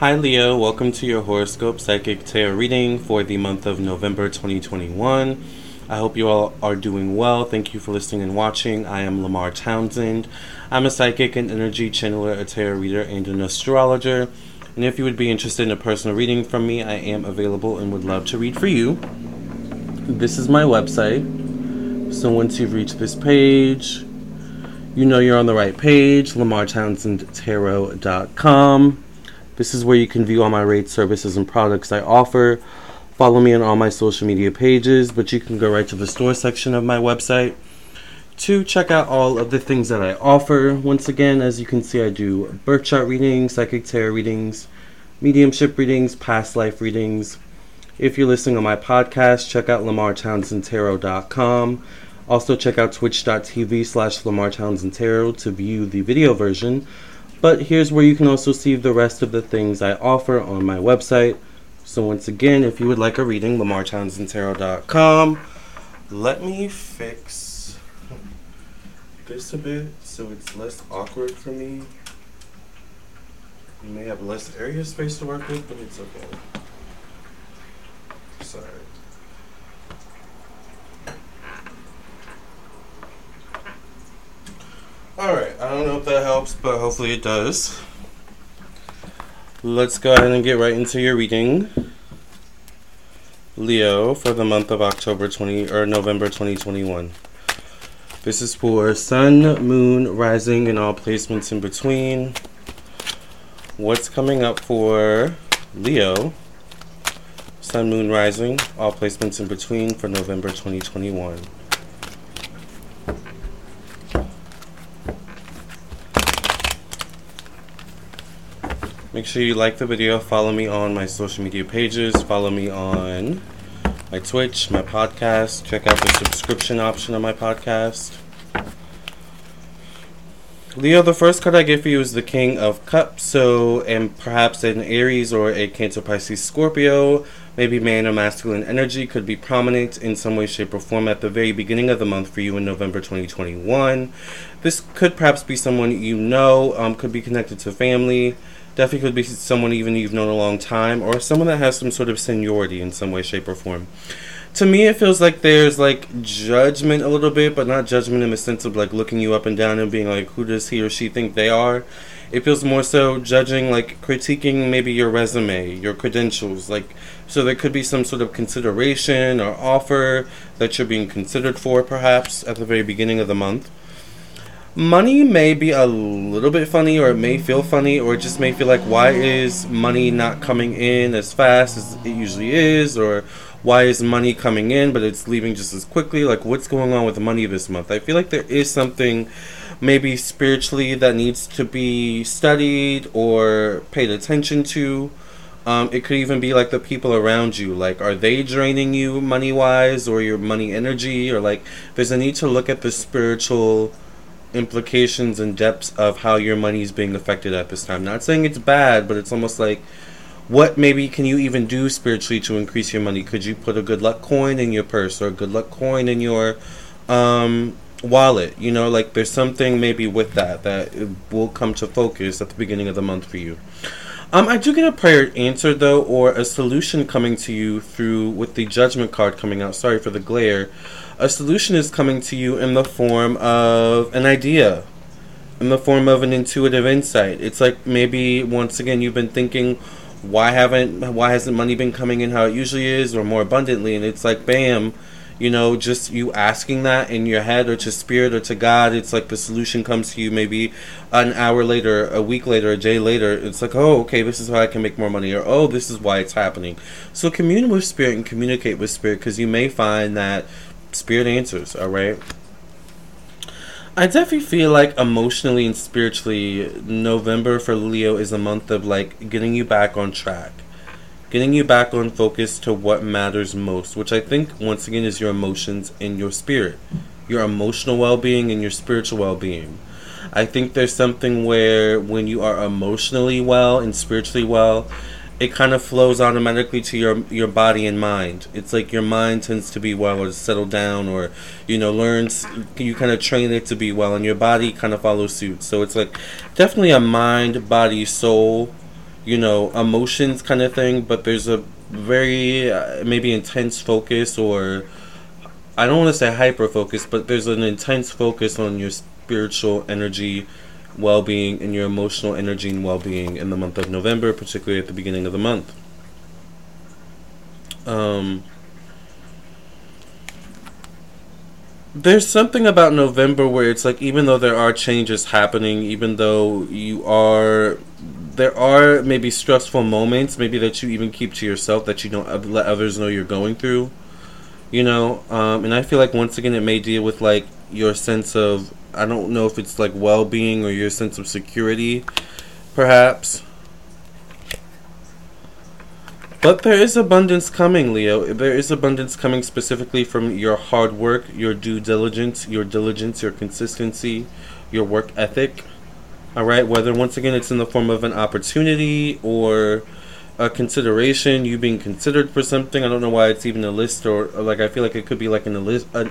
Hi, Leo. Welcome to your horoscope psychic tarot reading for the month of November 2021. I hope you all are doing well. Thank you for listening and watching. I am Lamar Townsend. I'm a psychic and energy channeler, a tarot reader, and an astrologer. And if you would be interested in a personal reading from me, I am available and would love to read for you. This is my website. So once you've reached this page, you know you're on the right page, lamartownsendtarot.com. This is where you can view all my rates, services, and products I offer. Follow me on all my social media pages, but you can go right to the store section of my website to check out all of the things that I offer. Once again, as you can see, I do birth chart readings, psychic tarot readings, mediumship readings, past life readings. If you're listening on my podcast, check out lamartownsendtarot.com. Also, check out twitch.tv slash lamartownsendtarot to view the video version but here's where you can also see the rest of the things I offer on my website. So once again, if you would like a reading, lamartownsendtarot.com. Let me fix this a bit so it's less awkward for me. You may have less area space to work with, but it's okay. Sorry. Alright, I don't know if that helps, but hopefully it does. Let's go ahead and get right into your reading. Leo for the month of October 20 or November 2021. This is for Sun, Moon, Rising, and all placements in between. What's coming up for Leo? Sun, Moon, Rising, all placements in between for November 2021. Make sure you like the video, follow me on my social media pages, follow me on my Twitch, my podcast, check out the subscription option on my podcast. Leo, the first card I get for you is the King of Cups. So, and perhaps an Aries or a Cancer, Pisces, Scorpio, maybe man or masculine energy could be prominent in some way, shape, or form at the very beginning of the month for you in November 2021. This could perhaps be someone you know, um, could be connected to family definitely could be someone even you've known a long time or someone that has some sort of seniority in some way shape or form. To me it feels like there's like judgment a little bit but not judgment in the sense of like looking you up and down and being like who does he or she think they are. It feels more so judging like critiquing maybe your resume your credentials like so there could be some sort of consideration or offer that you're being considered for perhaps at the very beginning of the month money may be a little bit funny or it may feel funny or it just may feel like why is money not coming in as fast as it usually is? Or why is money coming in but it's leaving just as quickly? Like what's going on with money this month? I feel like there is something maybe spiritually that needs to be studied or paid attention to. Um, it could even be like the people around you. Like are they draining you money wise or your money energy? Or like there's a need to look at the spiritual implications and depths of how your money is being affected at this time. Not saying it's bad, but it's almost like what maybe can you even do spiritually to increase your money? Could you put a good luck coin in your purse or a good luck coin in your um, wallet? You know, like there's something maybe with that that will come to focus at the beginning of the month for you. Um, I do get a prayer answered though, or a solution coming to you through with the judgment card coming out. Sorry for the glare a solution is coming to you in the form of an idea, in the form of an intuitive insight. It's like maybe once again you've been thinking, why haven't why hasn't money been coming in how it usually is or more abundantly? And it's like bam, you know, just you asking that in your head or to spirit or to God, it's like the solution comes to you maybe an hour later, a week later, a day later. It's like, oh, okay, this is how I can make more money, or oh, this is why it's happening. So commune with spirit and communicate with spirit because you may find that spirit answers, all right? I definitely feel like emotionally and spiritually, November for Leo is a month of like getting you back on track, getting you back on focus to what matters most, which I think once again is your emotions and your spirit, your emotional well being and your spiritual well being. I think there's something where when you are emotionally well and spiritually well, it kind of flows automatically to your your body and mind. It's like your mind tends to be well or settle down or you know learns you kind of train it to be well and your body kind of follows suit. So it's like definitely a mind, body, soul, you know, emotions kind of thing, but there's a very uh, maybe intense focus or I don't want to say hyper focus, but there's an intense focus on your spiritual energy, well being, and your emotional energy and well being in the month of November, particularly at the beginning of the month. Um, there's something about November where it's like even though there are changes happening, even though you are there are maybe stressful moments, maybe that you even keep to yourself that you don't let others know you're going through. You know, um, and I feel like once again it may deal with like your sense of I don't know if it's like well being or your sense of security, perhaps. But there is abundance coming, Leo. There is abundance coming specifically from your hard work, your due diligence, your diligence, your consistency, your work ethic. All right, whether once again it's in the form of an opportunity or a consideration, you being considered for something. I don't know why it's even a list or, like I feel like it could be like an, a list, a,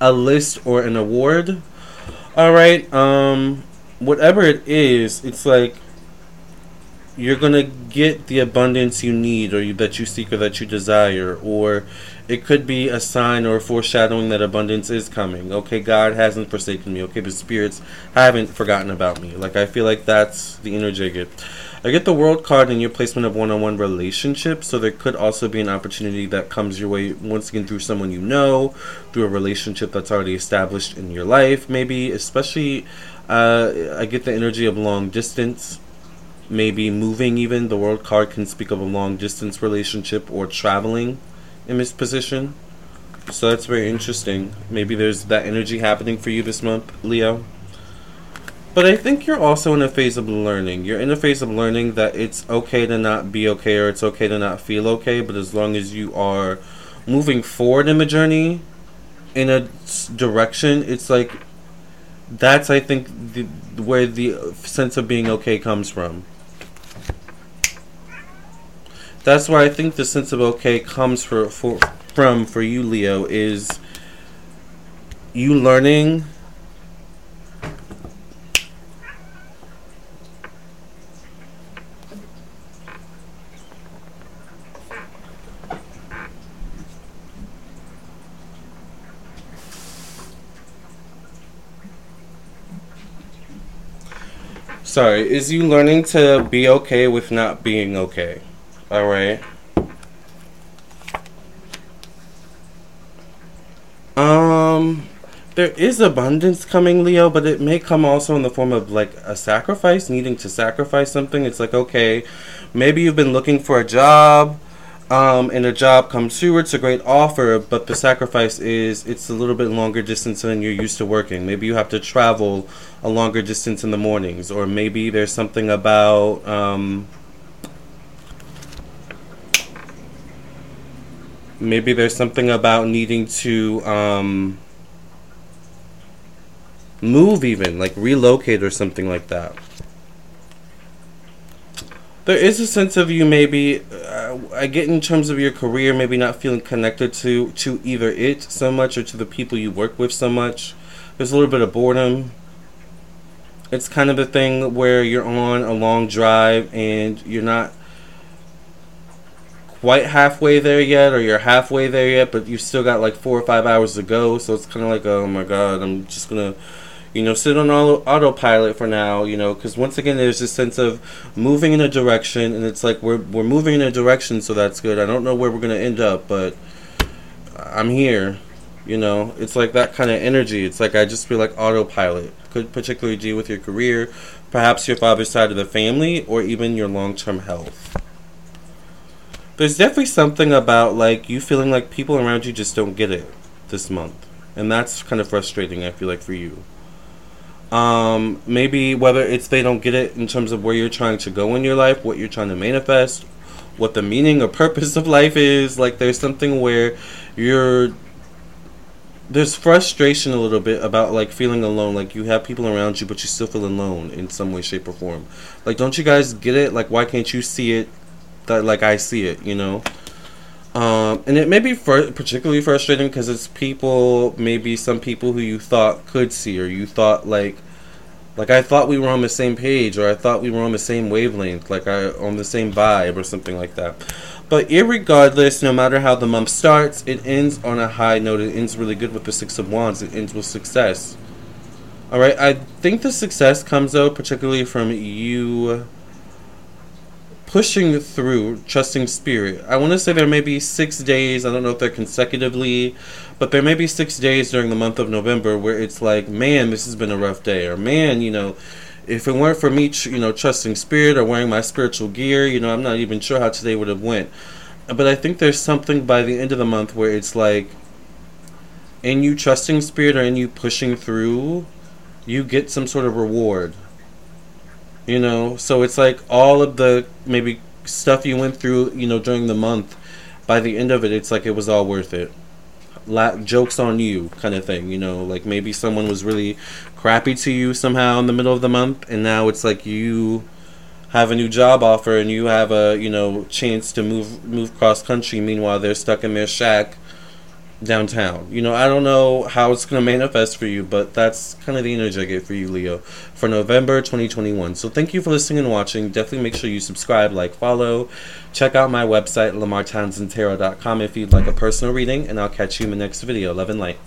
a list or an award. All right, um, whatever it is, it's like you're gonna get the abundance you need or you, that you seek or that you desire or it could be a sign or a foreshadowing that abundance is coming. Okay god hasn't forsaken me. Okay the spirits haven't forgotten about me. Like i feel like that's the energy get i get the world card in your placement of one-on-one relationships so there could also be an opportunity that comes your way once again through someone you know through a relationship that's already established in your life maybe especially uh, i get the energy of long distance maybe moving even. The world card can speak of a long distance relationship or traveling in this position. So that's very interesting. Maybe there's that energy happening for you this month, Leo. But I think you're also in a phase of learning. You're in a phase of learning that it's okay to not be okay or it's okay to not feel okay, but as long as you are moving forward in the journey in a direction, it's like that's I think the, where the sense of being okay comes from that's where I think the sense of okay comes for, for from for you, Leo, is you learning Sorry, is you learning to be okay with not being okay? All right. Um, there is abundance coming, Leo, but it may come also in the form of like a sacrifice, needing to sacrifice something. It's like, okay, maybe you've been looking for a job, um, and a job comes through. It's a great offer, but the sacrifice is it's a little bit longer distance than you're used to working. Maybe you have to travel a longer distance in the mornings, or maybe there's something about, um, maybe there's something about needing to um, move even like relocate or something like that there is a sense of you maybe uh, i get in terms of your career maybe not feeling connected to to either it so much or to the people you work with so much there's a little bit of boredom it's kind of a thing where you're on a long drive and you're not quite halfway there yet, or you're halfway there yet, but you've still got like four or five hours to go. So it's kind of like, oh my god, I'm just gonna, you know, sit on auto- autopilot for now, you know, because once again, there's this sense of moving in a direction, and it's like we're we're moving in a direction, so that's good. I don't know where we're gonna end up, but I'm here. You know, it's like that kind of energy. It's like I just feel like autopilot. Could particularly deal with your career, perhaps your father's side of the family, or even your long term health there's definitely something about like you feeling like people around you just don't get it this month, and that's kind of frustrating. I feel like for you. Um, maybe whether it's they don't get it in terms of where you're trying to go in your life, what you're trying to manifest, what the meaning or purpose of life is. Like there's something where you're there's frustration a little bit about like feeling alone like you have people around you but you still feel alone in some way shape or form like don't you guys get it like why can't you see it that like I see it, you know. Um, and it may be fr- particularly frustrating because it's people, maybe some people who you thought could see or you thought like Like I thought we were on the same page, or I thought we were on the same wavelength, like I on the same vibe, or something like that. But irregardless, no matter how the month starts, it ends on a high note. It ends really good with the Six of Wands. It ends with success. All right, I think the success comes though, particularly from you pushing through, trusting spirit. I want to say there may be six days, I don't know if they're consecutively, but there may be six days during the month of November where it's like, man, this has been a rough day, or man, you know, if it weren't for me, you know, trusting spirit or wearing my spiritual gear, you know, I'm not even sure how today would have went. But I think there's something by the end of the month where it's like, in you trusting spirit or in you pushing through, you get some sort of reward you know? So it's like all of the maybe stuff you went through you know during the month by the end of it it's like it was all worth it. La- jokes on you kind of thing you know? Like maybe someone was really crappy to you somehow in the middle of the month and now it's like you have a new job offer and you have a you know chance to move move cross country. Meanwhile they're stuck in their shack downtown. You know, I don't know how it's going to manifest for you, but that's kind of the energy I get for you, Leo, for November 2021. So thank you for listening and watching. Definitely make sure you subscribe, like, follow. Check out my website, lamartownsendtarot.com if you'd like a personal reading, and I'll catch you in the next video. Love and light.